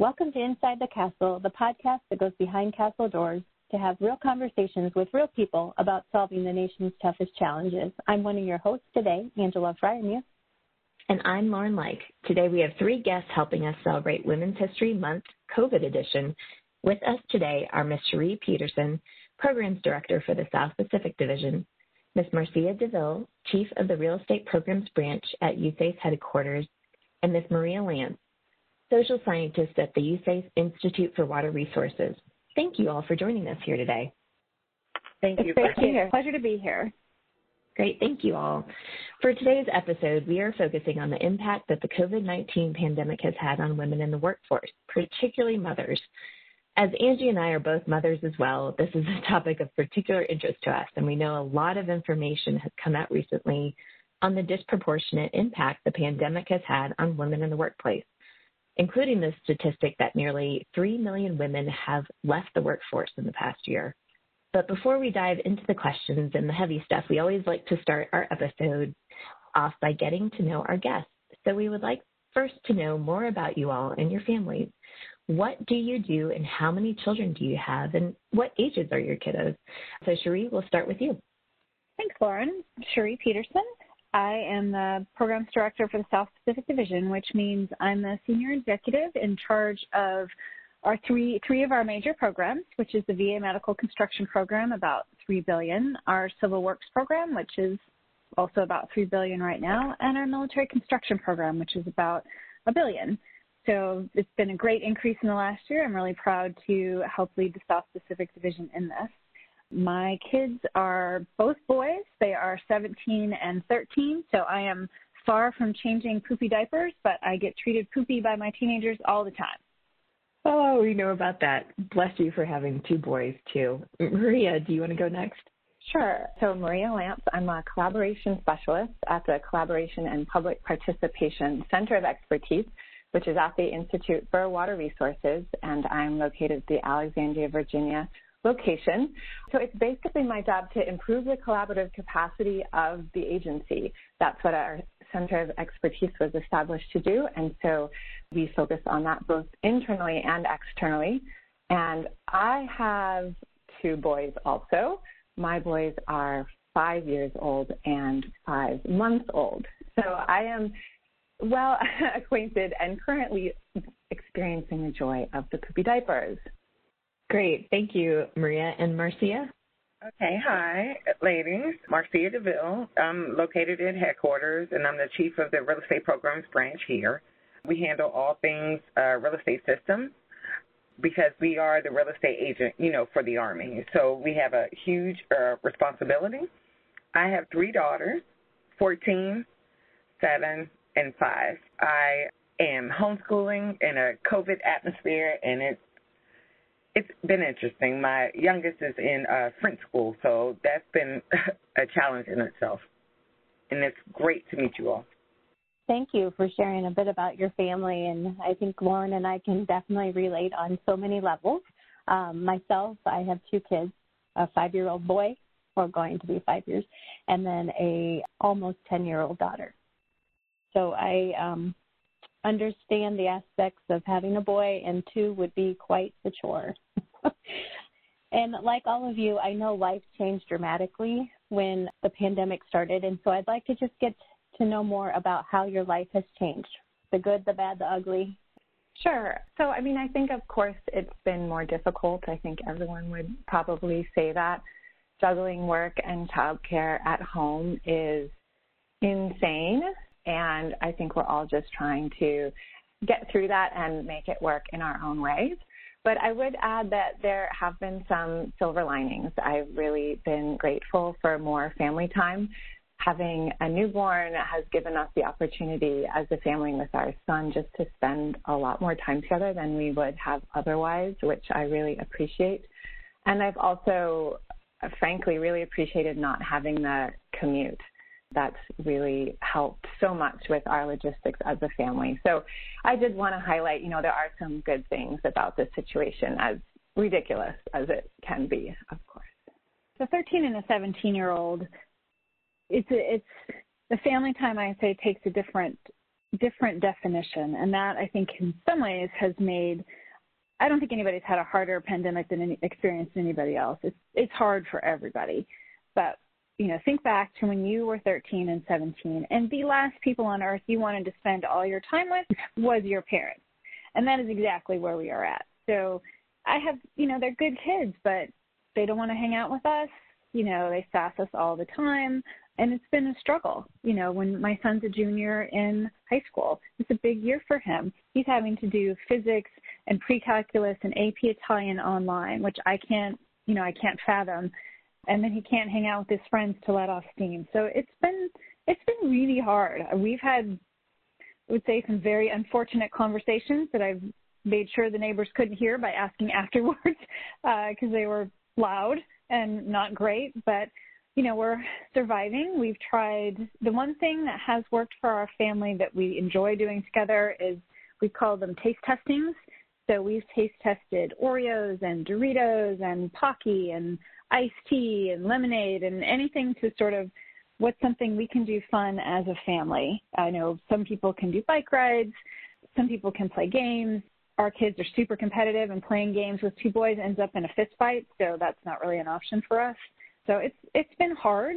Welcome to Inside the Castle, the podcast that goes behind castle doors to have real conversations with real people about solving the nation's toughest challenges. I'm one of your hosts today, Angela Fryermuth. And I'm Lauren Like. Today we have three guests helping us celebrate Women's History Month COVID edition. With us today are Ms. Cheree Peterson, Programs Director for the South Pacific Division, Ms. Marcia DeVille, Chief of the Real Estate Programs Branch at USACE headquarters, and Ms. Maria Lantz, Social Scientist at the USACE Institute for Water Resources. Thank you all for joining us here today. Thank you. It's great to Pleasure to be here. Great, thank you all. For today's episode, we are focusing on the impact that the COVID 19 pandemic has had on women in the workforce, particularly mothers. As Angie and I are both mothers as well, this is a topic of particular interest to us, and we know a lot of information has come out recently on the disproportionate impact the pandemic has had on women in the workplace, including the statistic that nearly 3 million women have left the workforce in the past year. But before we dive into the questions and the heavy stuff, we always like to start our episode off by getting to know our guests. So we would like first to know more about you all and your families. What do you do and how many children do you have and what ages are your kiddos? So Cheree, we'll start with you. Thanks, Lauren. Cheree Peterson. I am the Programs Director for the South Pacific Division, which means I'm the Senior Executive in charge of our three three of our major programs, which is the VA Medical Construction Program, about three billion, our Civil Works Program, which is also about three billion right now, and our Military Construction Program, which is about a billion. So it's been a great increase in the last year. I'm really proud to help lead the South Pacific Division in this. My kids are both boys. They are 17 and 13, so I am far from changing poopy diapers, but I get treated poopy by my teenagers all the time. Oh, we know about that. Bless you for having two boys, too. Maria, do you want to go next? Sure. So, Maria Lantz, I'm a collaboration specialist at the Collaboration and Public Participation Center of Expertise which is at the Institute for Water Resources, and I'm located at the Alexandria, Virginia location. So it's basically my job to improve the collaborative capacity of the agency. That's what our Center of Expertise was established to do, and so we focus on that both internally and externally. And I have two boys also. My boys are five years old and five months old. So I am well acquainted and currently experiencing the joy of the poopy diapers. Great. Thank you, Maria. And Marcia? Okay, hi, ladies. Marcia DeVille. I'm located in headquarters, and I'm the chief of the real estate programs branch here. We handle all things uh, real estate systems because we are the real estate agent, you know, for the Army. So we have a huge uh, responsibility. I have three daughters, 14, 7, and five. I am homeschooling in a COVID atmosphere, and it's it's been interesting. My youngest is in uh, French school, so that's been a challenge in itself. And it's great to meet you all. Thank you for sharing a bit about your family, and I think Lauren and I can definitely relate on so many levels. Um, myself, I have two kids, a five-year-old boy, or going to be five years, and then a almost ten-year-old daughter. So I um, understand the aspects of having a boy, and two would be quite the chore. and like all of you, I know life changed dramatically when the pandemic started, and so I'd like to just get to know more about how your life has changed the good, the bad, the ugly. Sure. So, I mean, I think, of course, it's been more difficult. I think everyone would probably say that. Juggling work and childcare at home is insane. And I think we're all just trying to get through that and make it work in our own ways. But I would add that there have been some silver linings. I've really been grateful for more family time. Having a newborn has given us the opportunity as a family with our son just to spend a lot more time together than we would have otherwise, which I really appreciate. And I've also, frankly, really appreciated not having the commute that's really helped so much with our logistics as a family. So I did want to highlight, you know, there are some good things about this situation, as ridiculous as it can be, of course. The 13 and a 17 year old, it's it's the family time I say takes a different different definition. And that I think in some ways has made I don't think anybody's had a harder pandemic than any experienced anybody else. It's it's hard for everybody. But you know, think back to when you were 13 and 17, and the last people on earth you wanted to spend all your time with was your parents. And that is exactly where we are at. So I have, you know, they're good kids, but they don't want to hang out with us. You know, they sass us all the time. And it's been a struggle. You know, when my son's a junior in high school, it's a big year for him. He's having to do physics and pre-calculus and AP Italian online, which I can't, you know, I can't fathom and then he can't hang out with his friends to let off steam. So it's been it's been really hard. We've had I would say some very unfortunate conversations that I've made sure the neighbors couldn't hear by asking afterwards because uh, they were loud and not great. But you know we're surviving. We've tried the one thing that has worked for our family that we enjoy doing together is we call them taste testings. So we've taste tested Oreos and Doritos and Pocky and iced tea and lemonade and anything to sort of what's something we can do fun as a family. I know some people can do bike rides, some people can play games. Our kids are super competitive and playing games with two boys ends up in a fist fight, so that's not really an option for us. So it's it's been hard.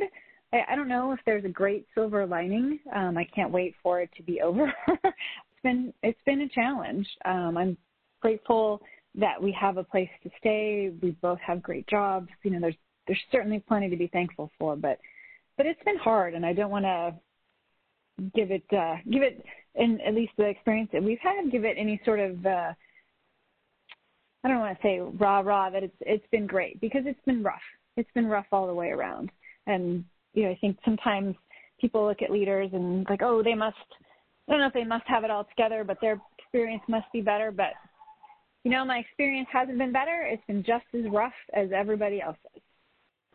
I, I don't know if there's a great silver lining. Um, I can't wait for it to be over. it's been it's been a challenge. Um, I'm grateful that we have a place to stay. We both have great jobs. You know, there's there's certainly plenty to be thankful for, but but it's been hard, and I don't want to give it uh, give it in at least the experience that we've had give it any sort of uh, I don't want to say rah rah that it's it's been great because it's been rough. It's been rough all the way around, and you know I think sometimes people look at leaders and like oh they must I don't know if they must have it all together, but their experience must be better. But you know, my experience hasn't been better. It's been just as rough as everybody else's.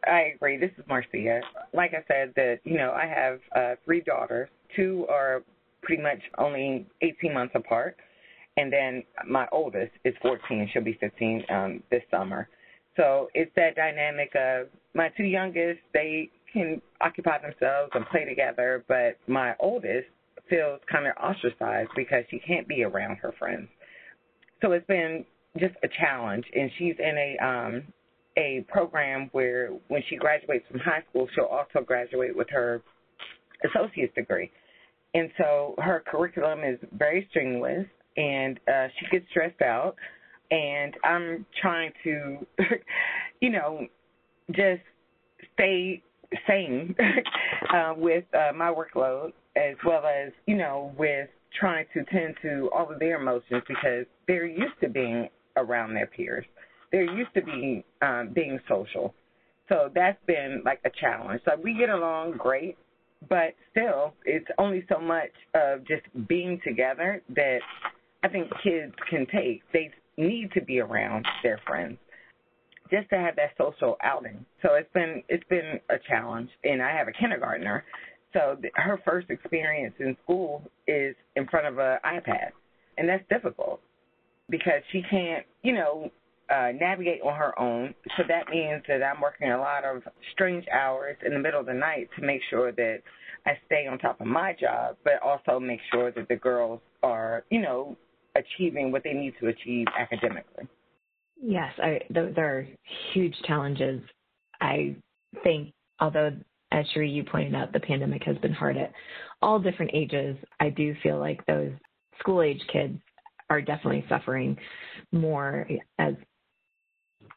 I agree. This is Marcia. Like I said, that you know, I have uh, three daughters. Two are pretty much only 18 months apart, and then my oldest is 14. She'll be 15 um, this summer. So it's that dynamic of my two youngest. They can occupy themselves and play together, but my oldest feels kind of ostracized because she can't be around her friends so it's been just a challenge, and she's in a um, a program where when she graduates from high school, she'll also graduate with her associate's degree, and so her curriculum is very strenuous, and uh, she gets stressed out, and I'm trying to, you know, just stay sane uh, with uh, my workload as well as you know with trying to tend to all of their emotions because they're used to being around their peers. They're used to being um, being social. So that's been like a challenge. So we get along great, but still, it's only so much of just being together that I think kids can take. They need to be around their friends just to have that social outing. So it's been it's been a challenge, and I have a kindergartner, so her first experience in school is in front of an iPad, and that's difficult because she can't, you know, uh, navigate on her own. So that means that I'm working a lot of strange hours in the middle of the night to make sure that I stay on top of my job, but also make sure that the girls are, you know, achieving what they need to achieve academically. Yes, I, those are huge challenges. I think, although as Cheree, you pointed out, the pandemic has been hard at all different ages. I do feel like those school age kids are definitely suffering more as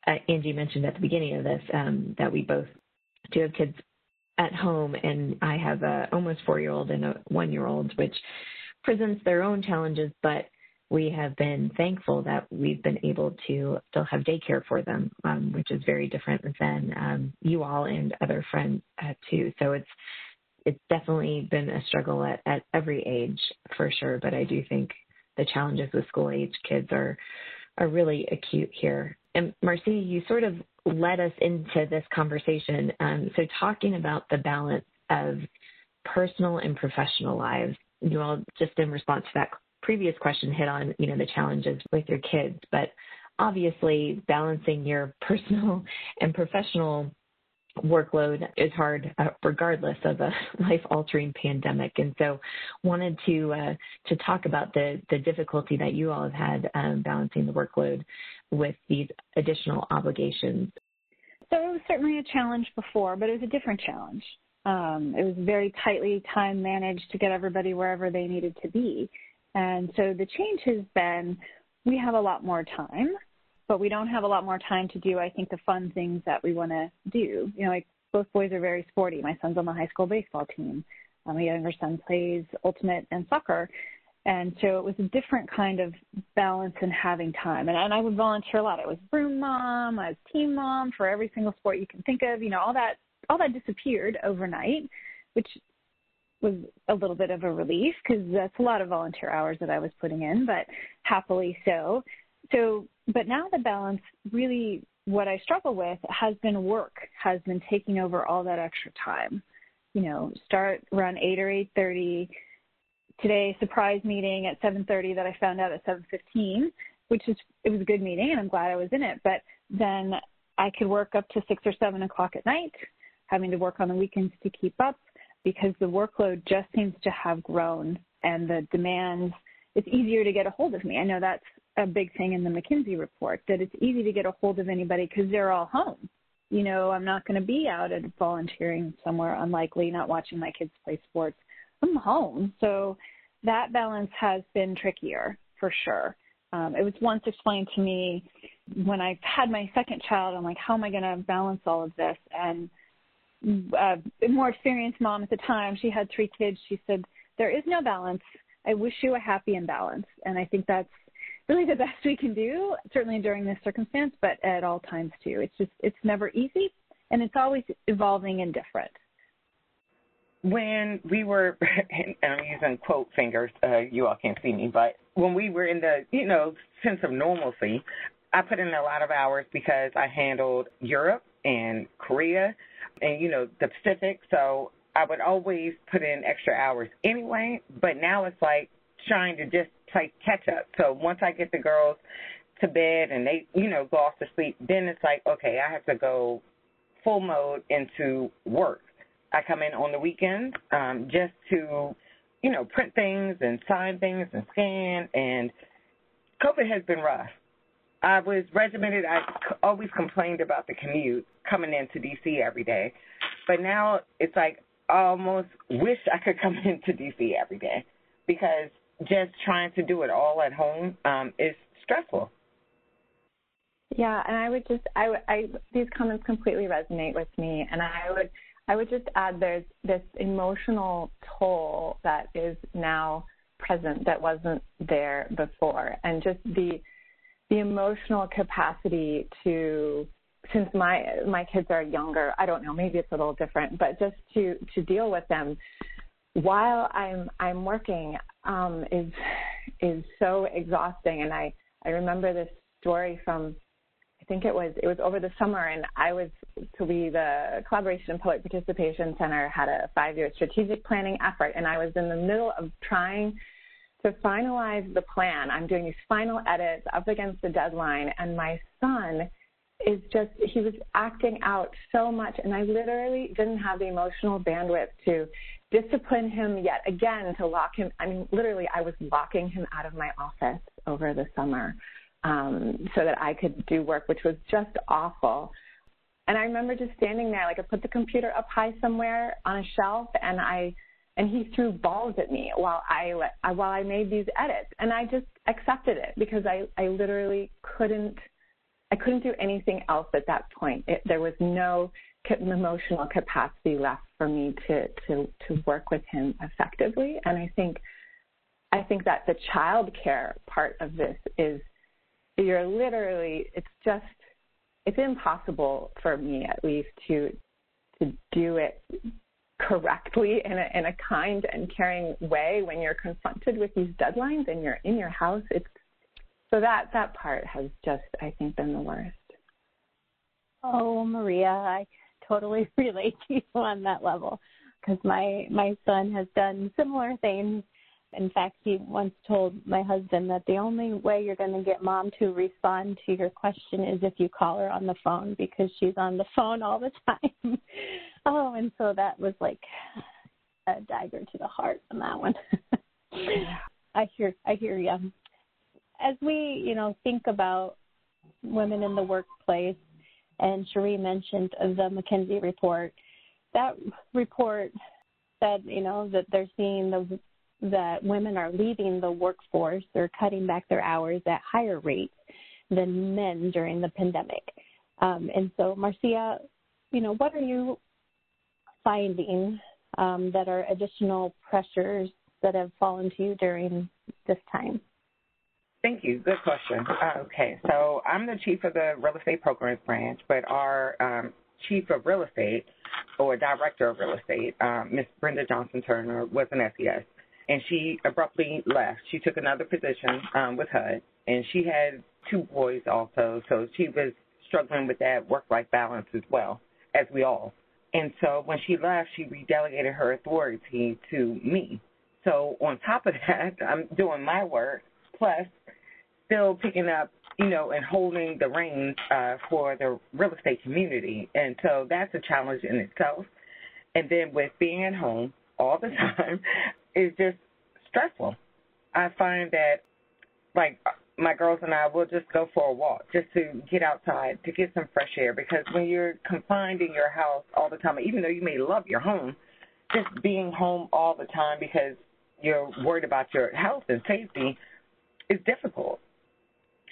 uh, Angie mentioned at the beginning of this, um, that we both do have kids at home, and I have a almost four year old and a one year old, which presents their own challenges, but we have been thankful that we've been able to still have daycare for them, um, which is very different than um, you all and other friends uh, too. So it's it's definitely been a struggle at, at every age for sure. But I do think the challenges with school age kids are are really acute here. And Marcia, you sort of led us into this conversation. Um, so talking about the balance of personal and professional lives, you all just in response to that previous question hit on, you know, the challenges with your kids, but obviously balancing your personal and professional workload is hard uh, regardless of a life altering pandemic. And so wanted to uh, to talk about the the difficulty that you all have had um, balancing the workload with these additional obligations. So it was certainly a challenge before but it was a different challenge. Um, it was very tightly time managed to get everybody wherever they needed to be and so the change has been we have a lot more time but we don't have a lot more time to do, I think, the fun things that we want to do. You know, like both boys are very sporty. My son's on the high school baseball team. Um, my younger son plays ultimate and soccer. And so it was a different kind of balance in having time. And, and I would volunteer a lot. I was broom mom, I was team mom for every single sport you can think of. You know, all that all that disappeared overnight, which was a little bit of a relief because that's a lot of volunteer hours that I was putting in, but happily so. So but now the balance really what I struggle with has been work, has been taking over all that extra time. You know, start around eight or eight thirty. Today, surprise meeting at seven thirty that I found out at seven fifteen, which is it was a good meeting and I'm glad I was in it. But then I could work up to six or seven o'clock at night, having to work on the weekends to keep up because the workload just seems to have grown and the demands. It's easier to get a hold of me. I know that's a big thing in the McKinsey report that it's easy to get a hold of anybody because they're all home. You know, I'm not going to be out at volunteering somewhere, unlikely, not watching my kids play sports. I'm home. So that balance has been trickier for sure. Um, it was once explained to me when I had my second child. I'm like, how am I going to balance all of this? And uh, more experienced mom at the time, she had three kids. She said, there is no balance. I wish you a happy imbalance. And I think that's really the best we can do, certainly during this circumstance, but at all times too. It's just, it's never easy and it's always evolving and different. When we were, and I'm using quote fingers, uh, you all can't see me, but when we were in the, you know, sense of normalcy, I put in a lot of hours because I handled Europe and Korea and, you know, the Pacific. So I would always put in extra hours anyway, but now it's like trying to just play catch up. So once I get the girls to bed and they, you know, go off to sleep, then it's like, okay, I have to go full mode into work. I come in on the weekends um, just to, you know, print things and sign things and scan. And COVID has been rough. I was regimented. I always complained about the commute coming into DC every day, but now it's like I almost wish I could come into DC every day because just trying to do it all at home um, is stressful. Yeah, and I would just I, I these comments completely resonate with me, and I would I would just add there's this emotional toll that is now present that wasn't there before, and just the the emotional capacity to since my my kids are younger, I don't know, maybe it's a little different, but just to to deal with them while I'm I'm working um, is is so exhausting. And I I remember this story from I think it was it was over the summer, and I was to be the Collaboration and Public Participation Center had a five year strategic planning effort, and I was in the middle of trying to finalize the plan. I'm doing these final edits up against the deadline, and my son is just he was acting out so much and I literally didn't have the emotional bandwidth to discipline him yet again to lock him I mean literally I was locking him out of my office over the summer um, so that I could do work which was just awful. And I remember just standing there like I put the computer up high somewhere on a shelf and I and he threw balls at me while I while I made these edits and I just accepted it because I I literally couldn't I couldn't do anything else at that point. It, there was no emotional capacity left for me to, to, to work with him effectively. And I think, I think that the child care part of this is you're literally, it's just, it's impossible for me at least to, to do it correctly in a, in a kind and caring way when you're confronted with these deadlines and you're in your house. It's so that that part has just I think been the worst. Oh, Maria, I totally relate to you on that level because my my son has done similar things In fact, he once told my husband that the only way you're going to get mom to respond to your question is if you call her on the phone because she's on the phone all the time. oh, and so that was like a dagger to the heart on that one. I hear I hear you. As we, you know, think about women in the workplace, and Cheree mentioned the McKinsey report. That report said, you know, that they're seeing the that women are leaving the workforce or cutting back their hours at higher rates than men during the pandemic. Um, and so, Marcia, you know, what are you finding um, that are additional pressures that have fallen to you during this time? Thank you. Good question. Uh, okay, so I'm the chief of the real estate programs branch, but our um, chief of real estate or director of real estate, um, Miss Brenda Johnson Turner, was an SES, and she abruptly left. She took another position um, with HUD, and she had two boys also, so she was struggling with that work-life balance as well as we all. And so when she left, she redelegated her authority to me. So on top of that, I'm doing my work plus still picking up, you know, and holding the reins uh, for the real estate community. And so that's a challenge in itself. And then with being at home all the time is just stressful. I find that, like, my girls and I will just go for a walk just to get outside, to get some fresh air. Because when you're confined in your house all the time, even though you may love your home, just being home all the time because you're worried about your health and safety is difficult.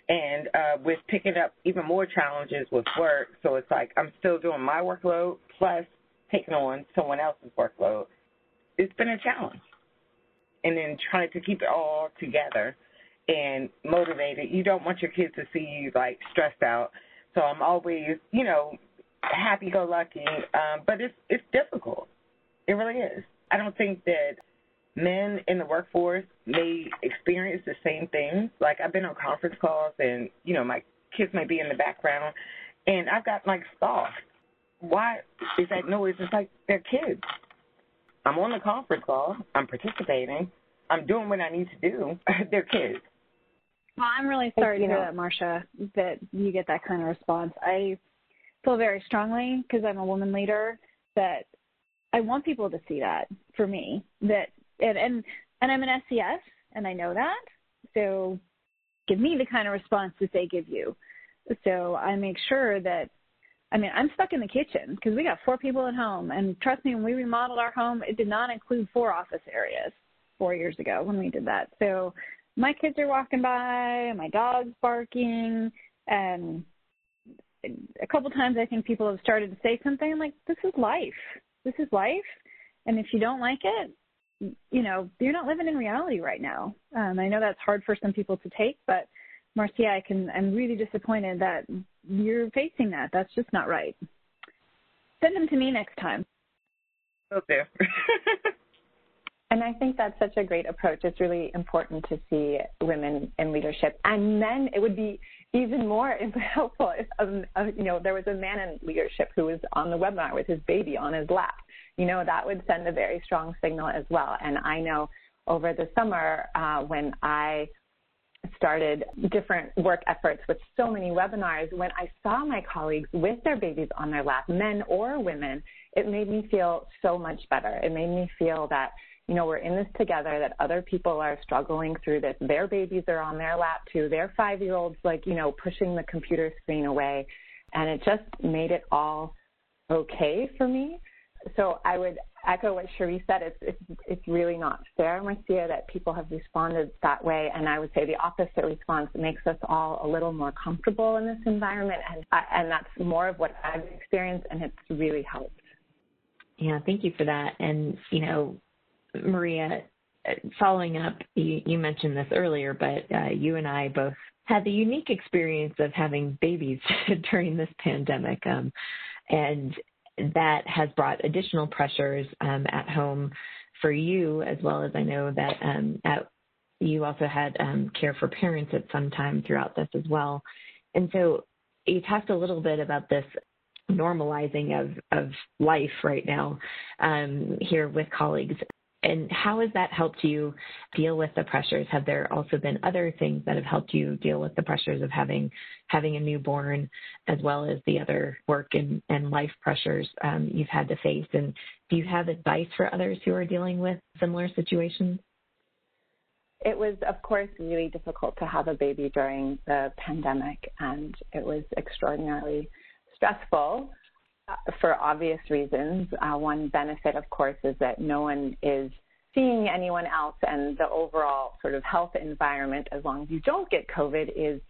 And uh, with picking up even more challenges with work, so it's like I'm still doing my workload plus taking on someone else's workload. It's been a challenge. And then trying to keep it all together and motivated. You don't want your kids to see you like stressed out. So I'm always, you know, happy go lucky. Um, but it's it's difficult. It really is. I don't think that men in the workforce may experience the same things. Like I've been on conference calls and, you know, my kids may be in the background and I've got like stalked. Why is that noise? It's like they're kids. I'm on the conference call, I'm participating, I'm doing what I need to do. they're kids. Well, I'm really sorry to hear that, Marcia, that you get that kind of response. I feel very strongly because I'm a woman leader that I want people to see that for me that and and and I'm an SES and I know that. So give me the kind of response that they give you. So I make sure that I mean, I'm stuck in the kitchen because we got four people at home and trust me when we remodeled our home, it did not include four office areas 4 years ago when we did that. So my kids are walking by, my dog's barking, and a couple times I think people have started to say something like, "This is life. This is life." And if you don't like it, you know, you're not living in reality right now. Um, I know that's hard for some people to take, but Marcia, I can. I'm really disappointed that you're facing that. That's just not right. Send them to me next time. Okay. And I think that's such a great approach. It's really important to see women in leadership. And then it would be even more helpful if, um, uh, you know, there was a man in leadership who was on the webinar with his baby on his lap. You know, that would send a very strong signal as well. And I know over the summer uh, when I started different work efforts with so many webinars, when I saw my colleagues with their babies on their lap, men or women, it made me feel so much better. It made me feel that you know, we're in this together, that other people are struggling through this. Their babies are on their lap too. Their five year olds, like, you know, pushing the computer screen away. And it just made it all okay for me. So I would echo what Cheree said. It's, it's, it's really not fair, Marcia, that people have responded that way. And I would say the opposite response makes us all a little more comfortable in this environment. And, and that's more of what I've experienced, and it's really helped. Yeah, thank you for that. And, you know, Maria, following up, you, you mentioned this earlier, but uh, you and I both had the unique experience of having babies during this pandemic. Um, and that has brought additional pressures um, at home for you, as well as I know that um, at, you also had um, care for parents at some time throughout this as well. And so you talked a little bit about this normalizing of, of life right now um, here with colleagues and how has that helped you deal with the pressures? Have there also been other things that have helped you deal with the pressures of having having a newborn, as well as the other work and, and life pressures um, you've had to face? And do you have advice for others who are dealing with similar situations? It was, of course, really difficult to have a baby during the pandemic, and it was extraordinarily stressful for obvious reasons. Uh, one benefit, of course, is that no one is seeing anyone else, and the overall sort of health environment, as long as you don't get COVID, is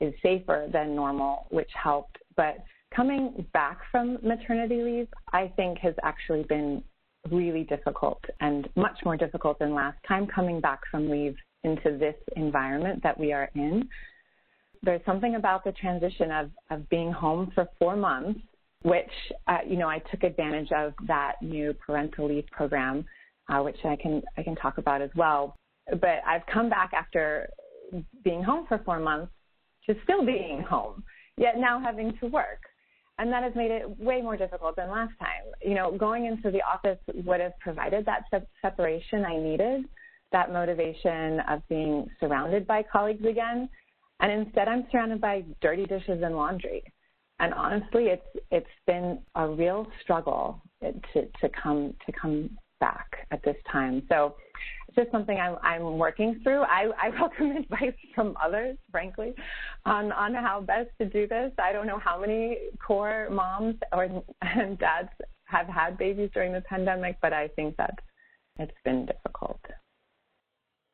is safer than normal, which helped. But coming back from maternity leave, I think has actually been really difficult and much more difficult than last time coming back from leave into this environment that we are in. There's something about the transition of, of being home for four months which uh, you know I took advantage of that new parental leave program, uh, which I can I can talk about as well. But I've come back after being home for four months to still being home, yet now having to work. And that has made it way more difficult than last time. You know, going into the office would have provided that se- separation I needed, that motivation of being surrounded by colleagues again. And instead, I'm surrounded by dirty dishes and laundry and honestly, it's it's been a real struggle to to come to come back at this time. So it's just something I'm I'm working through. I, I welcome advice from others, frankly, on on how best to do this. I don't know how many Corps moms or and dads have had babies during the pandemic, but I think that it's been difficult.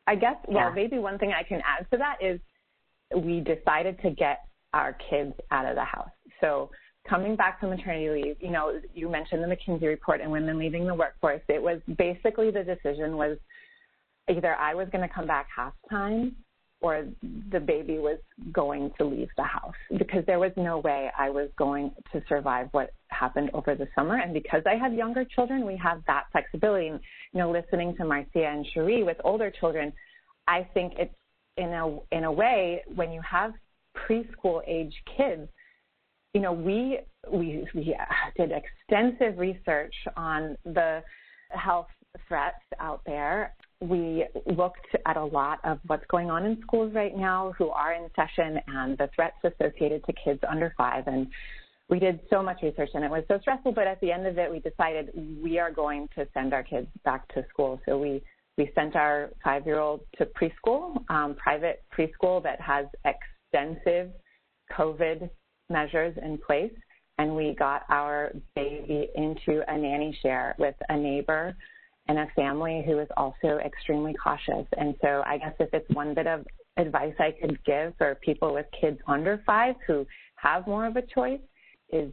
I guess well, yeah. maybe one thing I can add to that is we decided to get our kids out of the house. So coming back from maternity leave, you know, you mentioned the McKinsey report and women leaving the workforce. It was basically the decision was either I was going to come back half time or the baby was going to leave the house because there was no way I was going to survive what happened over the summer. And because I have younger children, we have that flexibility. And, you know, listening to Marcia and Cheree with older children, I think it's in a in a way when you have preschool age kids, you know, we we we did extensive research on the health threats out there. We looked at a lot of what's going on in schools right now, who are in session, and the threats associated to kids under five. And we did so much research, and it was so stressful. But at the end of it, we decided we are going to send our kids back to school. So we we sent our five-year-old to preschool, um, private preschool that has extensive COVID measures in place, and we got our baby into a nanny share with a neighbor and a family who is also extremely cautious. And so I guess if it's one bit of advice I could give for people with kids under five who have more of a choice is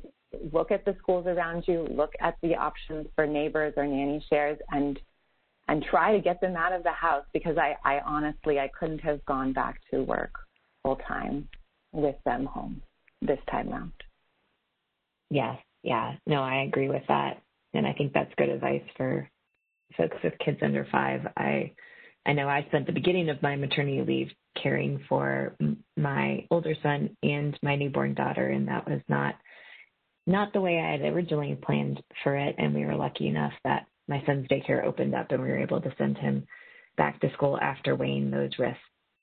look at the schools around you, look at the options for neighbors or nanny shares and and try to get them out of the house because I, I honestly I couldn't have gone back to work full time with them home this time round. Yes, yeah, no, I agree with that, and I think that's good advice for folks with kids under five. I I know I spent the beginning of my maternity leave caring for my older son and my newborn daughter, and that was not not the way I had originally planned for it. And we were lucky enough that my son's daycare opened up, and we were able to send him back to school after weighing those risks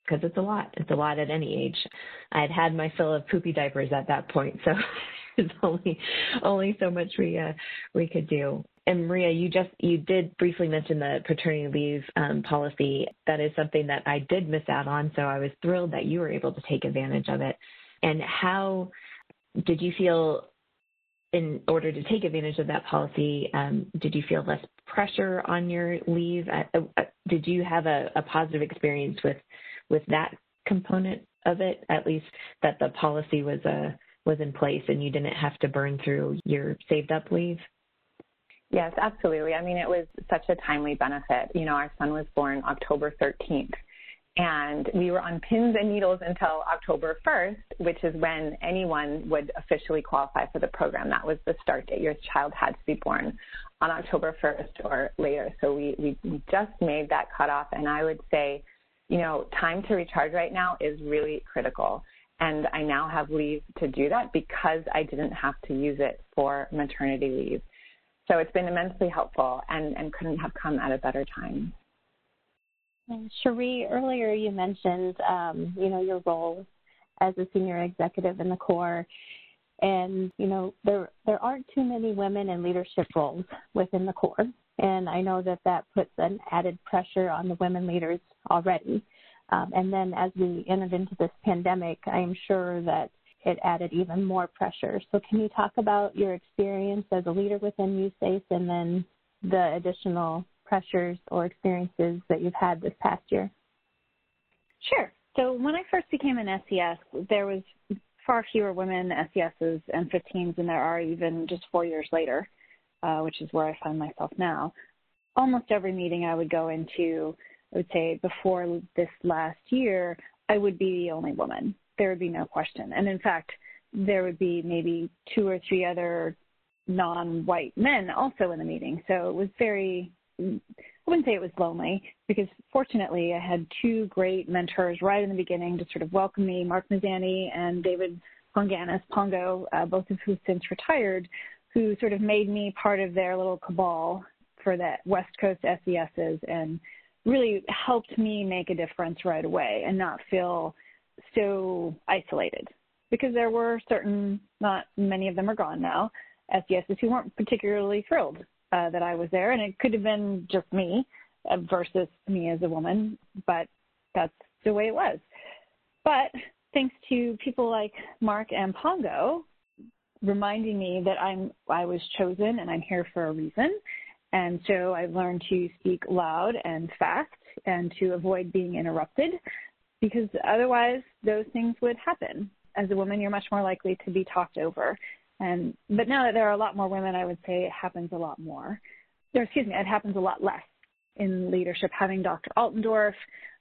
because it's a lot. It's a lot at any age. I had had my fill of poopy diapers at that point, so there's only only so much we uh, we could do. And Maria, you just you did briefly mention the paternity leave um, policy. That is something that I did miss out on, so I was thrilled that you were able to take advantage of it. And how did you feel in order to take advantage of that policy, um, did you feel less pressure on your leave? Uh, uh, did you have a, a, positive experience with with that component of it, at least that the policy was uh, was in place and you didn't have to burn through your saved up leave? Yes, absolutely. I mean, it was such a timely benefit. You know, our son was born October 13th, and we were on pins and needles until October 1st, which is when anyone would officially qualify for the program. That was the start date. Your child had to be born on October 1st or later. So we, we just made that cutoff, and I would say you know, time to recharge right now is really critical. And I now have leave to do that because I didn't have to use it for maternity leave. so it's been immensely helpful and, and couldn't have come at a better time. Cherie, earlier you mentioned, um, you know, your role as a senior executive in the Corps, and you know there there aren't too many women in leadership roles within the Corps, and I know that that puts an added pressure on the women leaders already. Um, and then as we entered into this pandemic, I am sure that it added even more pressure. So can you talk about your experience as a leader within USACE and then the additional pressures or experiences that you've had this past year? Sure. So when I first became an SES, there was far fewer women SESs and 15s than there are even just four years later, uh, which is where I find myself now. Almost every meeting I would go into, I would say before this last year, I would be the only woman. There would be no question. And in fact, there would be maybe two or three other non-white men also in the meeting. So it was very I wouldn't say it was lonely because fortunately I had two great mentors right in the beginning to sort of welcome me, Mark Mazzanti and David Ponganis, Pongo, uh, both of who since retired, who sort of made me part of their little cabal for the West Coast SESs and really helped me make a difference right away and not feel so isolated. Because there were certain, not many of them are gone now, SESs who weren't particularly thrilled uh, that I was there, and it could have been just me uh, versus me as a woman, but that's the way it was. But thanks to people like Mark and Pongo reminding me that I'm I was chosen and I'm here for a reason, and so I learned to speak loud and fast and to avoid being interrupted because otherwise those things would happen. As a woman, you're much more likely to be talked over and but now that there are a lot more women, I would say it happens a lot more. Or excuse me, it happens a lot less in leadership. Having Dr. Altendorf,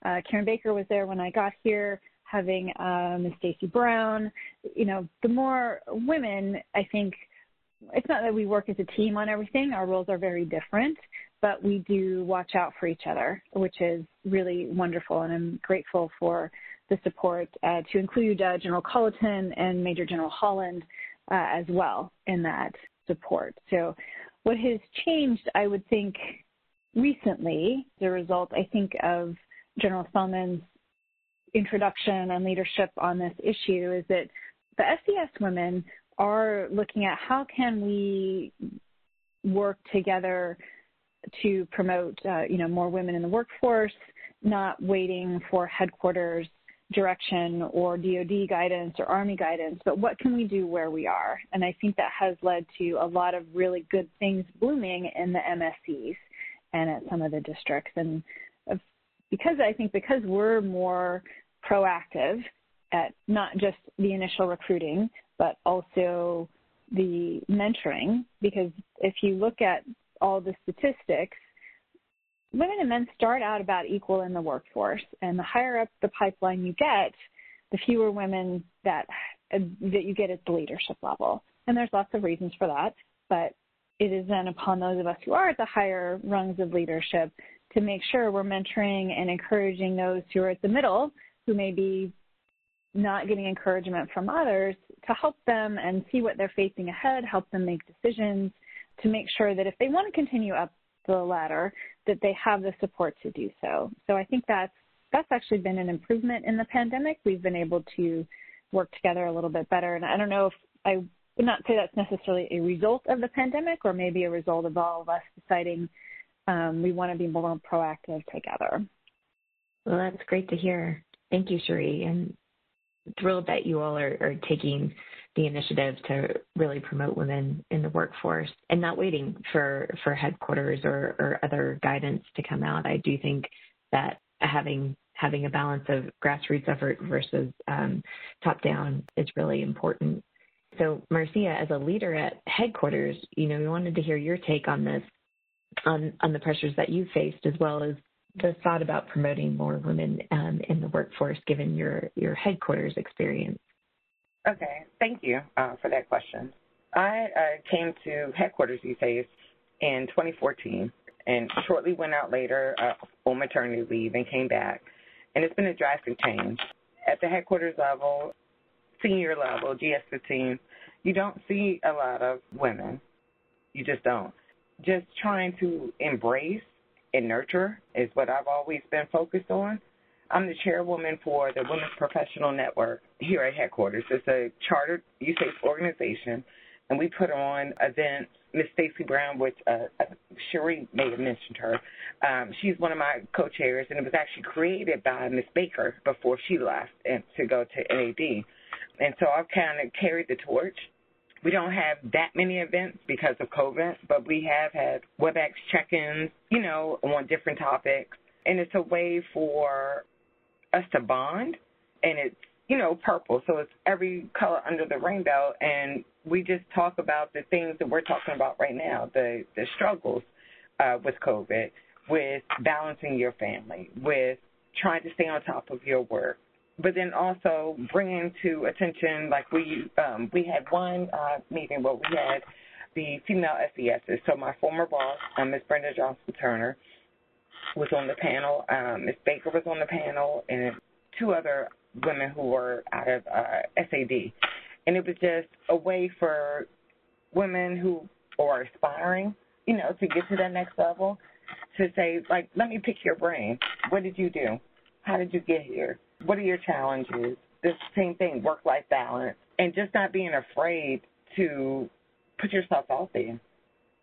uh, Karen Baker was there when I got here. Having uh, Ms. Stacy Brown, you know, the more women, I think it's not that we work as a team on everything. Our roles are very different, but we do watch out for each other, which is really wonderful. And I'm grateful for the support uh, to include uh, General Colloton and Major General Holland uh, as well in that support. So what has changed, I would think, recently, the result, I think, of General Spellmon's introduction and leadership on this issue is that the SES women are looking at how can we work together to promote, uh, you know, more women in the workforce, not waiting for headquarters direction or DoD guidance or Army guidance, but what can we do where we are? And I think that has led to a lot of really good things blooming in the MSCs and at some of the districts. And because I think because we're more proactive at not just the initial recruiting, but also the mentoring, because if you look at all the statistics, women and men start out about equal in the workforce, and the higher up the pipeline you get, the fewer women that that you get at the leadership level. And there's lots of reasons for that, but it is then upon those of us who are at the higher rungs of leadership to make sure we're mentoring and encouraging those who are at the middle who may be not getting encouragement from others to help them and see what they're facing ahead, help them make decisions to make sure that if they want to continue up the ladder, that they have the support to do so. So I think that's that's actually been an improvement in the pandemic. We've been able to work together a little bit better. And I don't know if I would not say that's necessarily a result of the pandemic or maybe a result of all of us deciding um, we want to be more proactive together. Well, that's great to hear. Thank you, Cheree. And thrilled that you all are, are taking the initiative to really promote women in the workforce and not waiting for, for headquarters or, or other guidance to come out. I do think that having having a balance of grassroots effort versus um, top down is really important. So, Marcia, as a leader at headquarters, you know, we wanted to hear your take on this, on on the pressures that you faced, as well as the thought about promoting more women um, in the workforce, given your your headquarters experience. Okay, thank you uh, for that question. I uh, came to headquarters these days in 2014 and shortly went out later uh, on maternity leave and came back. And it's been a drastic change. At the headquarters level, senior level, GS 15, you don't see a lot of women. You just don't. just trying to embrace and nurture is what I've always been focused on. I'm the chairwoman for the Women's Professional Network here at headquarters. It's a chartered USACE organization, and we put on events. Miss Stacy Brown, which uh, uh, Cheree may have mentioned her, um, she's one of my co-chairs, and it was actually created by Miss Baker before she left and to go to NAD. And so I've kind of carried the torch we don't have that many events because of COVID, but we have had WebEx check-ins, you know, on different topics. And it's a way for us to bond. And it's, you know, purple. So it's every color under the rainbow. And we just talk about the things that we're talking about right now, the, the struggles uh, with COVID, with balancing your family, with trying to stay on top of your work, but then also bringing to attention, like we um, we had one uh, meeting where we had the female SESs. So my former boss, um, Ms. Brenda Johnson Turner, was on the panel. Um, Ms. Baker was on the panel, and two other women who were out of uh, SAD. And it was just a way for women who are aspiring, you know, to get to that next level, to say, like, let me pick your brain. What did you do? How did you get here? What are your challenges? This same thing, work life balance, and just not being afraid to put yourself out there.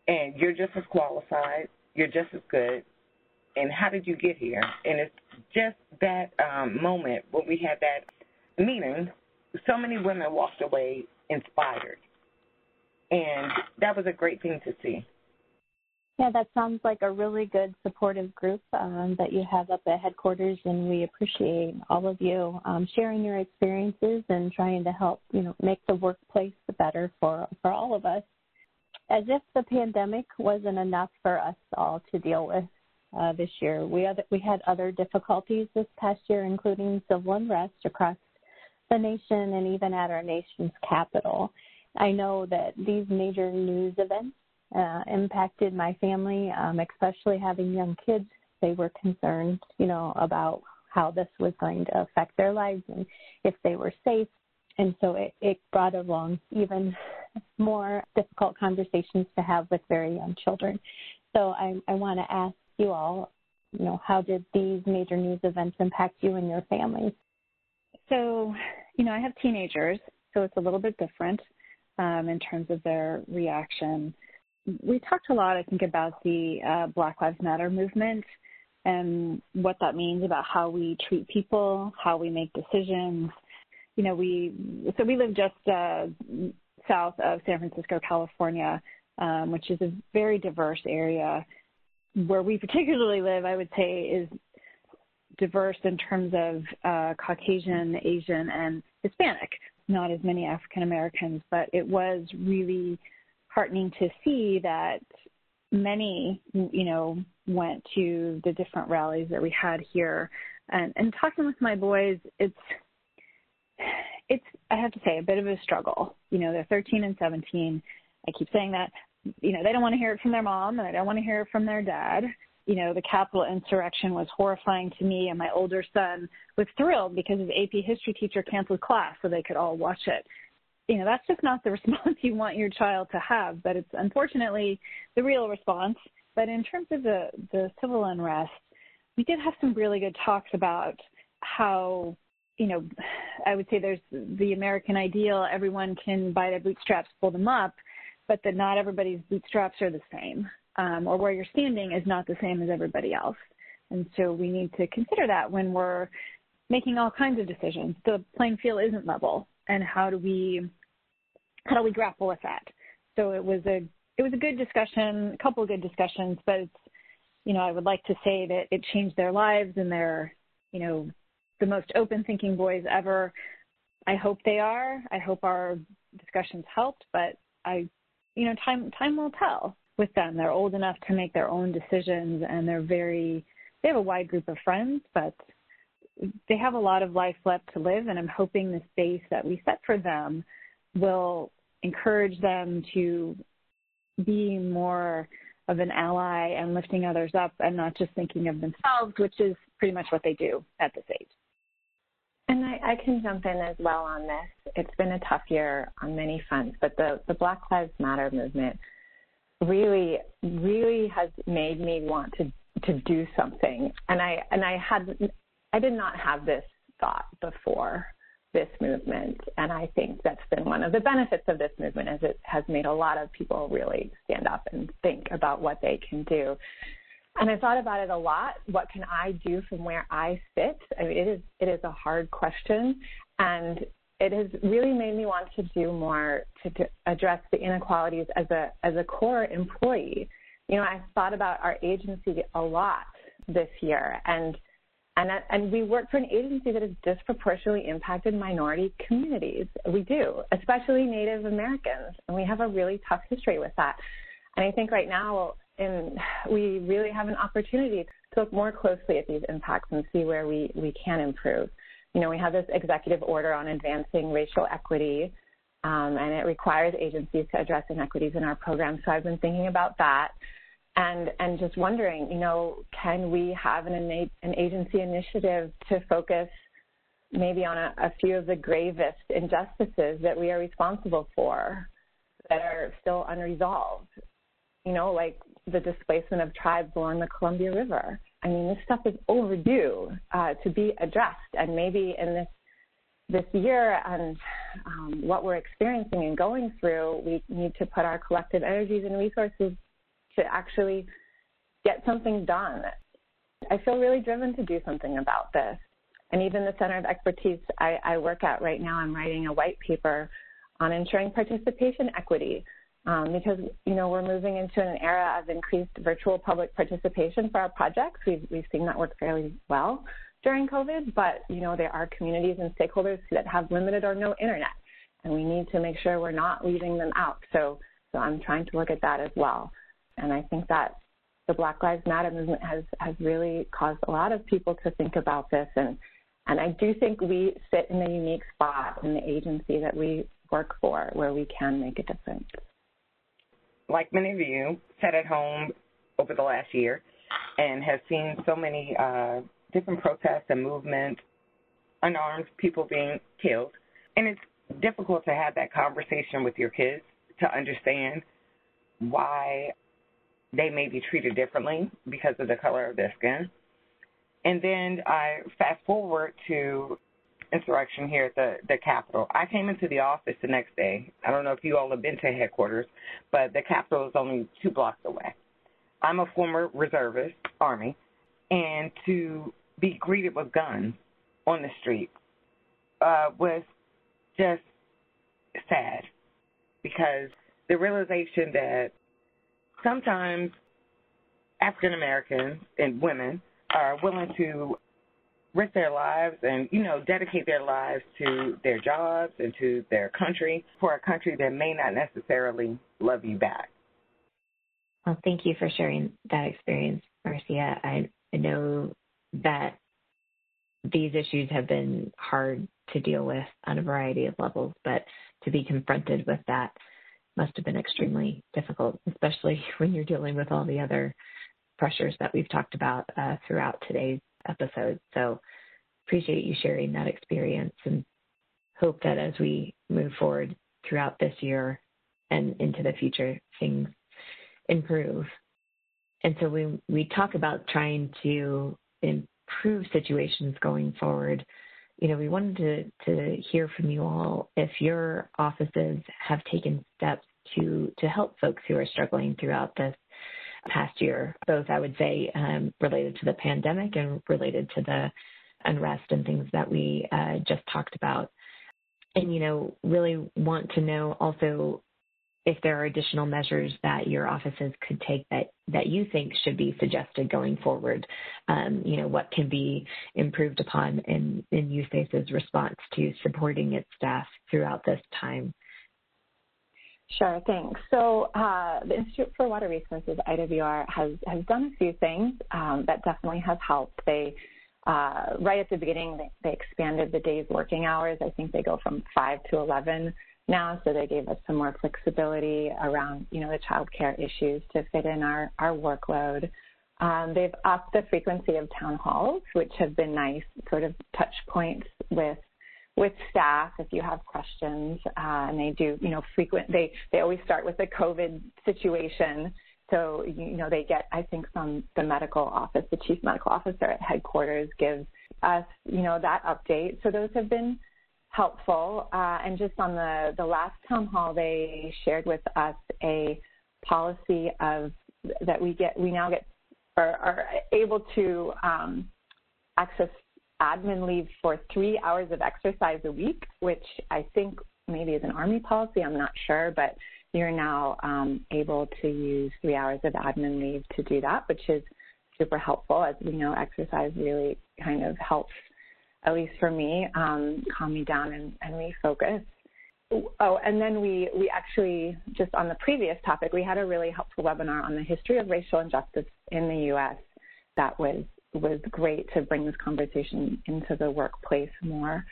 And you're just as qualified, you're just as good. And how did you get here? And it's just that um, moment when we had that meeting, so many women walked away inspired. And that was a great thing to see. Yeah, that sounds like a really good supportive group um, that you have up at headquarters, and we appreciate all of you um, sharing your experiences and trying to help, you know, make the workplace better for for all of us. As if the pandemic wasn't enough for us all to deal with uh, this year, we other, we had other difficulties this past year, including civil unrest across the nation and even at our nation's capital. I know that these major news events uh, impacted my family, um, especially having young kids. They were concerned, you know, about how this was going to affect their lives and if they were safe. And so it, it brought along even more difficult conversations to have with very young children. So I, I want to ask you all, you know, how did these major news events impact you and your families? So, you know, I have teenagers, so it's a little bit different um, in terms of their reaction we talked a lot, I think, about the uh, Black Lives Matter movement and what that means about how we treat people, how we make decisions. You know, we so we live just uh, south of San Francisco, California, um, which is a very diverse area. Where we particularly live, I would say, is diverse in terms of uh, Caucasian, Asian, and Hispanic. Not as many African Americans, but it was really heartening to see that many, you know, went to the different rallies that we had here. And, and talking with my boys, it's, it's, I have to say, a bit of a struggle. You know, they're 13 and 17. I keep saying that. You know, they don't want to hear it from their mom, and they don't want to hear it from their dad. You know, the Capitol insurrection was horrifying to me, and my older son was thrilled because his AP history teacher canceled class so they could all watch it you know, that's just not the response you want your child to have, but it's unfortunately the real response. But in terms of the, the civil unrest, we did have some really good talks about how, you know, I would say there's the American ideal, everyone can by their bootstraps pull them up, but that not everybody's bootstraps are the same, um, or where you're standing is not the same as everybody else. And so we need to consider that when we're making all kinds of decisions. The playing field isn't level and how do we how do we grapple with that? So it was a it was a good discussion, a couple of good discussions, but it's you know I would like to say that it changed their lives and they're you know the most open thinking boys ever. I hope they are. I hope our discussions helped, but I you know time time will tell with them. They're old enough to make their own decisions and they're very they have a wide group of friends, but they have a lot of life left to live, and I'm hoping the space that we set for them will encourage them to be more of an ally and lifting others up and not just thinking of themselves, which is pretty much what they do at this age. And I, I, can jump in as well on this. It's been a tough year on many fronts, but the, the Black Lives Matter movement really, really has made me want to to do something. And I and I had I did not have this thought before this movement, and I think that's been one of the benefits of this movement is it has made a lot of people really stand up and think about what they can do. And I thought about it a lot. What can I do from where I sit? I mean, it is it is a hard question, and it has really made me want to do more to, to address the inequalities as a as a Corps employee. You know, I thought about our agency a lot this year, and and and we work for an agency that has disproportionately impacted minority communities. We do, especially Native Americans, and we have a really tough history with that. And I think right now, in, we really have an opportunity to look more closely at these impacts and see where we we can improve you know, we have this executive order on advancing racial equity, um, and it requires agencies to address inequities in our program. So I've been thinking about that, and and just wondering, you know, can we have an an agency initiative to focus maybe on a, a few of the gravest injustices that we are responsible for that are still unresolved? You know, like the displacement of tribes along the Columbia River I mean, this stuff is overdue uh, to be addressed, and maybe in this this year and um, what we're experiencing and going through, we need to put our collective energies and resources to actually get something done. I feel really driven to do something about this. And even the Center of Expertise I, I work at right now, I'm writing a white paper on ensuring participation equity um, because you know we're moving into an era of increased virtual public participation for our projects. We've we've seen that work fairly well during COVID, but you know there are communities and stakeholders that have limited or no internet, and we need to make sure we're not leaving them out. So so I'm trying to look at that as well, and I think that the Black Lives Matter movement has has really caused a lot of people to think about this and. And I do think we sit in a unique spot in the agency that we work for where we can make a difference like many of you, sat at home over the last year and have seen so many uh, different protests and movements, unarmed people being killed. And it's difficult to have that conversation with your kids to understand why they may be treated differently because of the color of their skin. And then I fast forward to insurrection here at the, the Capitol. I came into the office the next day. I don't know if you all have been to headquarters, but the Capitol is only two blocks away. I'm a former reservist, Army, and to be greeted with guns on the street uh, was just sad because the realization that sometimes African Americans and women are willing to risk their lives and, you know, dedicate their lives to their jobs and to their country for a country that may not necessarily love you back. Well, thank you for sharing that experience, Marcia. I, know that these issues have been hard to deal with on a variety of levels, but to be confronted with that must have been extremely difficult, especially when you're dealing with all the other pressures that we've talked about uh, throughout today's episode. So appreciate you sharing that experience and hope that as we move forward throughout this year and into the future, things improve. And so we we talk about trying to improve situations going forward. You know, we wanted to, to hear from you all if your offices have taken steps to to help folks who are struggling throughout this past year, both I would say um, related to the pandemic and related to the unrest and things that we uh, just talked about. And, you know, really want to know also if there are additional measures that your offices could take that, that you think should be suggested going forward. Um, you know, what can be improved upon in, in USACE's response to supporting its staff throughout this time. Sure, thanks. So uh, the Institute for Water Resources, IWR, has, has done a few things um, that definitely have helped. They, uh, right at the beginning, they, they, expanded the day's working hours. I think they go from 5 to 11 now, so they gave us some more flexibility around, you know, the child care issues to fit in our, our workload. Um, they've upped the frequency of town halls, which have been nice sort of touch points with with staff if you have questions. Uh, and they do, you know, frequent, they, they always start with the COVID situation. So, you know, they get, I think, from the medical office, the chief medical officer at headquarters gives us, you know, that update. So those have been helpful. Uh, and just on the, the last town hall, they shared with us a policy of that we get, we now get, are, are able to um, access admin leave for three hours of exercise a week, which I think maybe is an Army policy, I'm not sure, but you're now um, able to use three hours of admin leave to do that, which is super helpful. As we know, exercise really kind of helps, at least for me, um, calm me down and, and refocus. Oh, and then we, we actually, just on the previous topic, we had a really helpful webinar on the history of racial injustice in the U.S. that was was great to bring this conversation into the workplace more.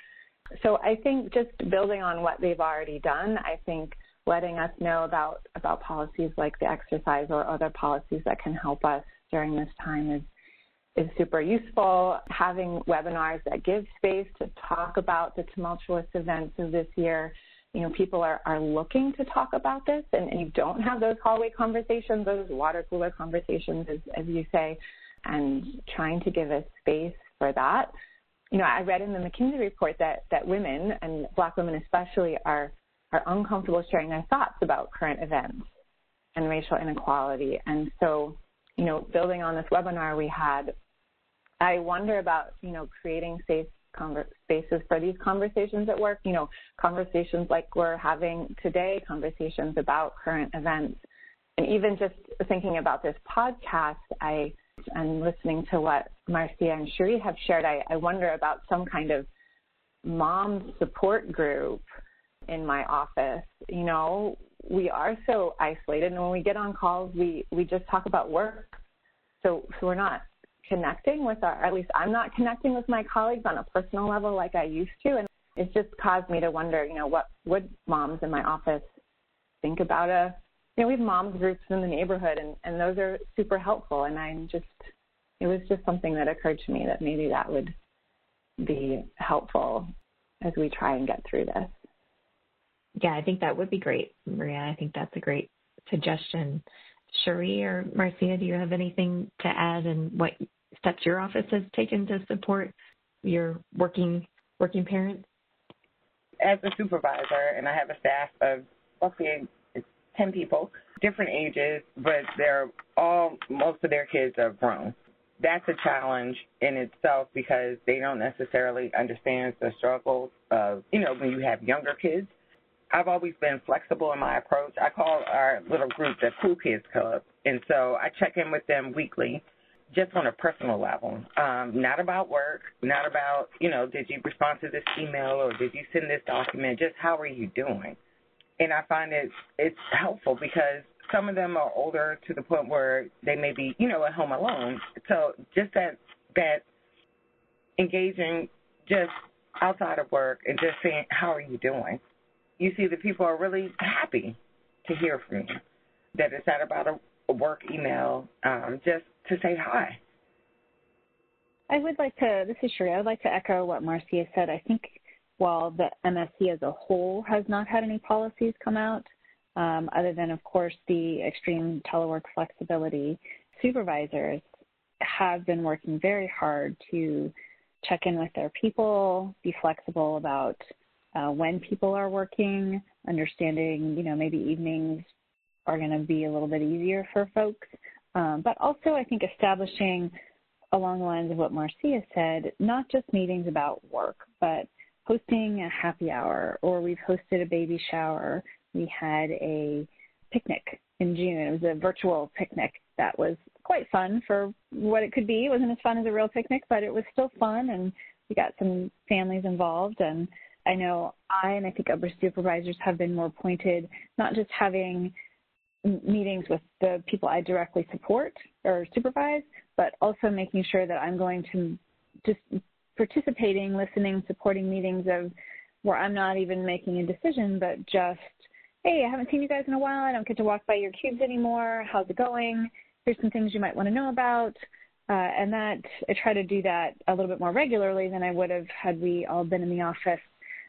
So I think just building on what they've already done, I think letting us know about, about policies like the exercise or other policies that can help us during this time is, is super useful. Having webinars that give space to talk about the tumultuous events of this year. You know, people are, are looking to talk about this and, and you don't have those hallway conversations, those water cooler conversations, as, as you say and trying to give a space for that. You know, I read in the McKinsey report that, that women, and black women especially, are, are uncomfortable sharing their thoughts about current events and racial inequality. And so, you know, building on this webinar we had, I wonder about, you know, creating safe spaces for these conversations at work, you know, conversations like we're having today, conversations about current events. And even just thinking about this podcast, I and listening to what Marcia and Cheree have shared, I, I wonder about some kind of mom support group in my office. You know, we are so isolated, and when we get on calls, we we just talk about work. So, so we're not connecting with our, at least I'm not connecting with my colleagues on a personal level like I used to, and it's just caused me to wonder, you know, what would moms in my office think about a you know, we have moms groups in the neighborhood, and, and those are super helpful. And I'm just, it was just something that occurred to me that maybe that would be helpful as we try and get through this. Yeah, I think that would be great, Maria. I think that's a great suggestion. Cheree or Marcia, do you have anything to add and what steps your office has taken to support your working working parents? As a supervisor, and I have a staff of roughly 10 people, different ages, but they're all, most of their kids are grown. That's a challenge in itself because they don't necessarily understand the struggles of, you know, when you have younger kids. I've always been flexible in my approach. I call our little group the Cool Kids Club. And so I check in with them weekly just on a personal level, um, not about work, not about, you know, did you respond to this email or did you send this document, just how are you doing? and I find it it's helpful because some of them are older to the point where they may be, you know, at home alone. So just that that engaging just outside of work and just saying, How are you doing? You see that people are really happy to hear from you. That it's not about a work email, um, just to say hi. I would like to, this is Cheree, I would like to echo what Marcia said. I think while the MSC as a whole has not had any policies come out, um, other than, of course, the extreme telework flexibility, supervisors have been working very hard to check in with their people, be flexible about uh, when people are working, understanding, you know, maybe evenings are going to be a little bit easier for folks. Um, but also, I think establishing along the lines of what Marcia said, not just meetings about work, but hosting a happy hour or we've hosted a baby shower. We had a picnic in June. It was a virtual picnic that was quite fun for what it could be. It wasn't as fun as a real picnic, but it was still fun and we got some families involved and I know I and I think other supervisors have been more pointed, not just having meetings with the people I directly support or supervise, but also making sure that I'm going to just participating, listening, supporting meetings of where I'm not even making a decision, but just, hey, I haven't seen you guys in a while. I don't get to walk by your cubes anymore. How's it going? Here's some things you might want to know about. Uh, and that I try to do that a little bit more regularly than I would have had we all been in the office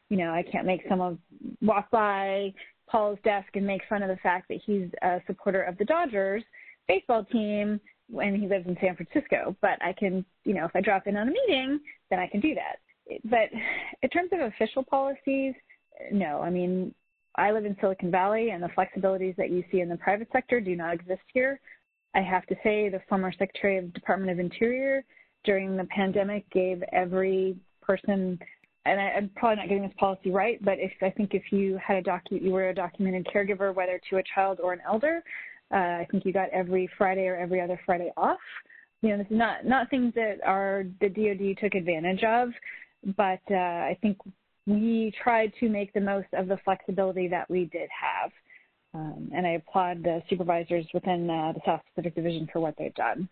you know, I can't make someone walk by Paul's desk and make fun of the fact that he's a supporter of the Dodgers baseball team when he lives in San Francisco. But I can, you know, if I drop in on a meeting, then I can do that. But in terms of official policies, no. I mean, I live in Silicon Valley, and the flexibilities that you see in the private sector do not exist here. I have to say, the former Secretary of the Department of Interior during the pandemic gave every person, and I, am probably not getting this policy right, but if I think if you had a docu, you were a documented caregiver, whether to a child or an elder, uh, I think you got every Friday or every other Friday off. You know, this is not not things that are the DoD took advantage of, but uh, I think we tried to make the most of the flexibility that we did have. Um, and I applaud the supervisors within uh, the South Pacific Division for what they've done.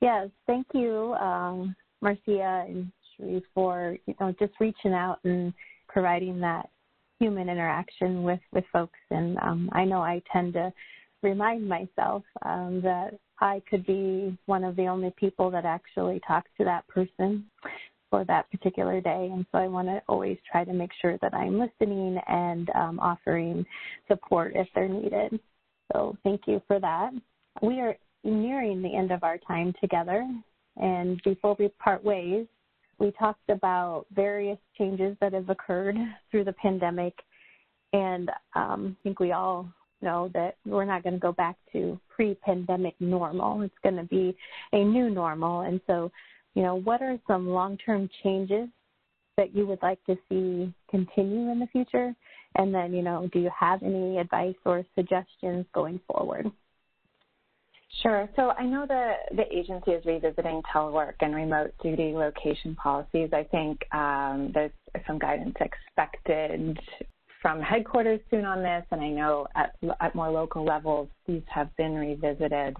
Yes, thank you, um, Marcia and For you know just reaching out and providing that human interaction with with folks. And um, I know I tend to remind myself um, that I could be one of the only people that actually talks to that person for that particular day. And so I want to always try to make sure that I'm listening and um, offering support if they're needed. So thank you for that. We are nearing the end of our time together. And before we part ways, we talked about various changes that have occurred through the pandemic. And um, I think we all know that we're not going to go back to pre pandemic normal. It's going to be a new normal. And so you know, what are some long-term changes that you would like to see continue in the future? And then, you know, do you have any advice or suggestions going forward? Sure. So I know the, the agency is revisiting telework and remote duty location policies. I think um, there's some guidance expected from headquarters soon on this, and I know at, at more local levels these have been revisited.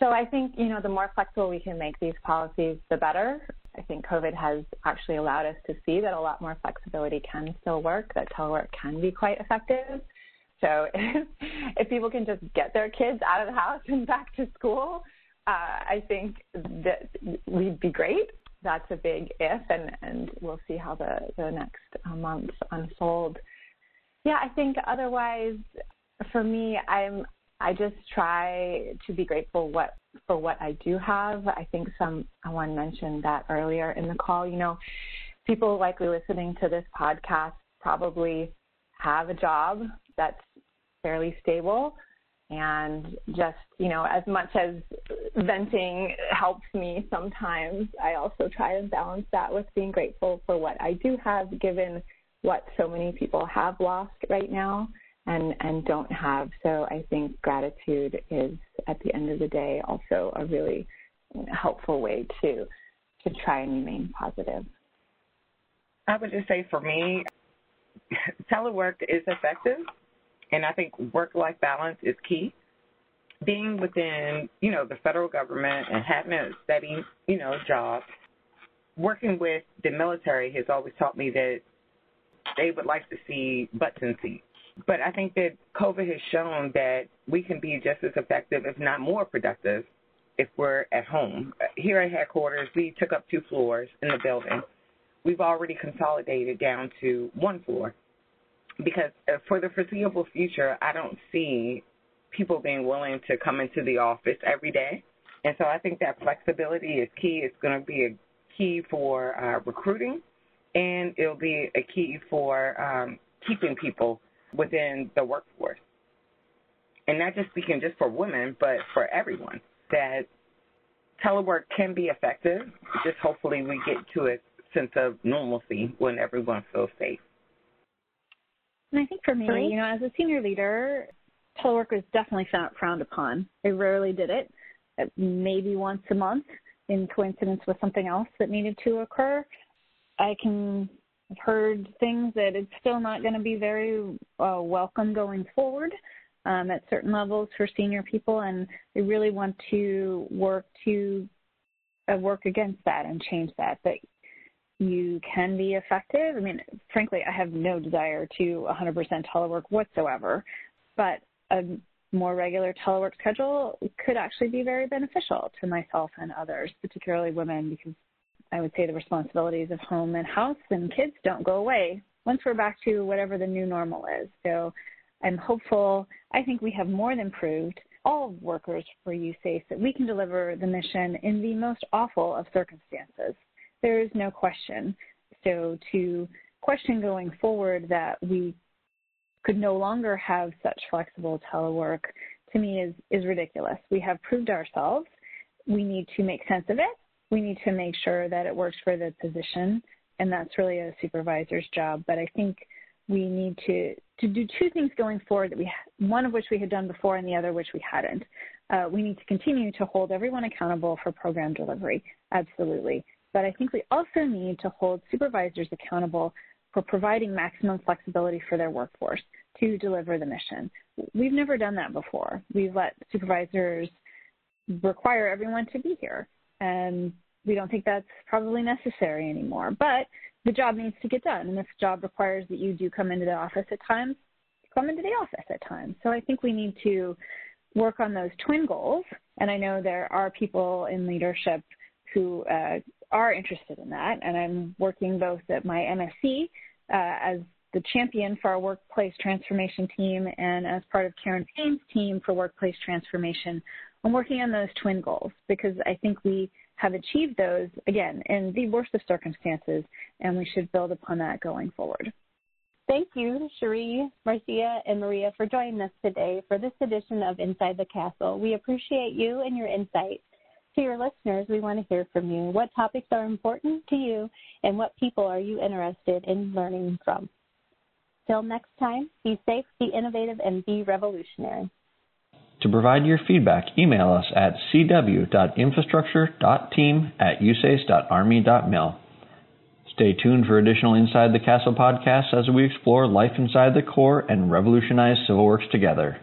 So I think, you know, the more flexible we can make these policies, the better. I think COVID has actually allowed us to see that a lot more flexibility can still work, that telework can be quite effective. So if, if people can just get their kids out of the house and back to school, uh, I think that we'd be great. That's a big if, and, and we'll see how the, the next uh, months unfold. Yeah, I think otherwise, for me, I'm I just try to be grateful what for what I do have. I think someone mentioned that earlier in the call. You know, people likely listening to this podcast probably have a job that's fairly stable. And just, you know, as much as venting helps me sometimes, I also try to balance that with being grateful for what I do have, given what so many people have lost right now and and don't have. So I think gratitude is at the end of the day also a really helpful way to to try and remain positive. I would just say for me, telework is effective, and I think work-life balance is key. Being within, you know, the federal government and having a steady, you know, job, working with the military has always taught me that they would like to see butts in seats but I think that COVID has shown that we can be just as effective, if not more productive, if we're at home. Here at headquarters, we took up two floors in the building. We've already consolidated down to one floor because uh, for the foreseeable future, I don't see people being willing to come into the office every day. And so I think that flexibility is key. It's going to be a key for uh, recruiting, and it'll be a key for um, keeping people within the workforce. And not just speaking just for women, but for everyone, that telework can be effective. Just hopefully we get to a sense of normalcy when everyone feels safe. And I think for me, you know, as a senior leader, telework was definitely frowned upon. I rarely did it, maybe once a month in coincidence with something else that needed to occur. I can I've heard things that it's still not going to be very uh, welcome going forward um, at certain levels for senior people, and we really want to work to uh, work against that and change that. That you can be effective. I mean, frankly, I have no desire to 100% telework whatsoever, but a more regular telework schedule could actually be very beneficial to myself and others, particularly women, because I would say the responsibilities of home and house and kids don't go away once we're back to whatever the new normal is. So I'm hopeful. I think we have more than proved all workers for USACE that we can deliver the mission in the most awful of circumstances. There is no question. So to question going forward that we could no longer have such flexible telework to me is, is ridiculous. We have proved ourselves. We need to make sense of it. We need to make sure that it works for the position, and that's really a supervisor's job. But I think we need to, to do two things going forward that we one of which we had done before and the other which we hadn't. Uh, we need to continue to hold everyone accountable for program delivery, absolutely. But I think we also need to hold supervisors accountable for providing maximum flexibility for their workforce to deliver the mission. We've never done that before. We've let supervisors require everyone to be here, and we don't think that's probably necessary anymore. But the job needs to get done, and the job requires that you do come into the office at times, come into the office at times. So I think we need to work on those twin goals, and I know there are people in leadership who uh, are interested in that, and I'm working both at my MSC uh, as the champion for our workplace transformation team and as part of Karen Payne's team for workplace transformation. I'm working on those twin goals because I think we have achieved those, again, in the worst of circumstances, and we should build upon that going forward. Thank you, Cheree, Marcia, and Maria, for joining us today for this edition of Inside the Castle. We appreciate you and your insights. To your listeners, we want to hear from you. What topics are important to you, and what people are you interested in learning from? Till next time, be safe, be innovative, and be revolutionary. To provide your feedback, email us at cw.infrastructure.team at usace.army.mil. Stay tuned for additional Inside the Castle podcasts as we explore life inside the Corps and revolutionize civil works together.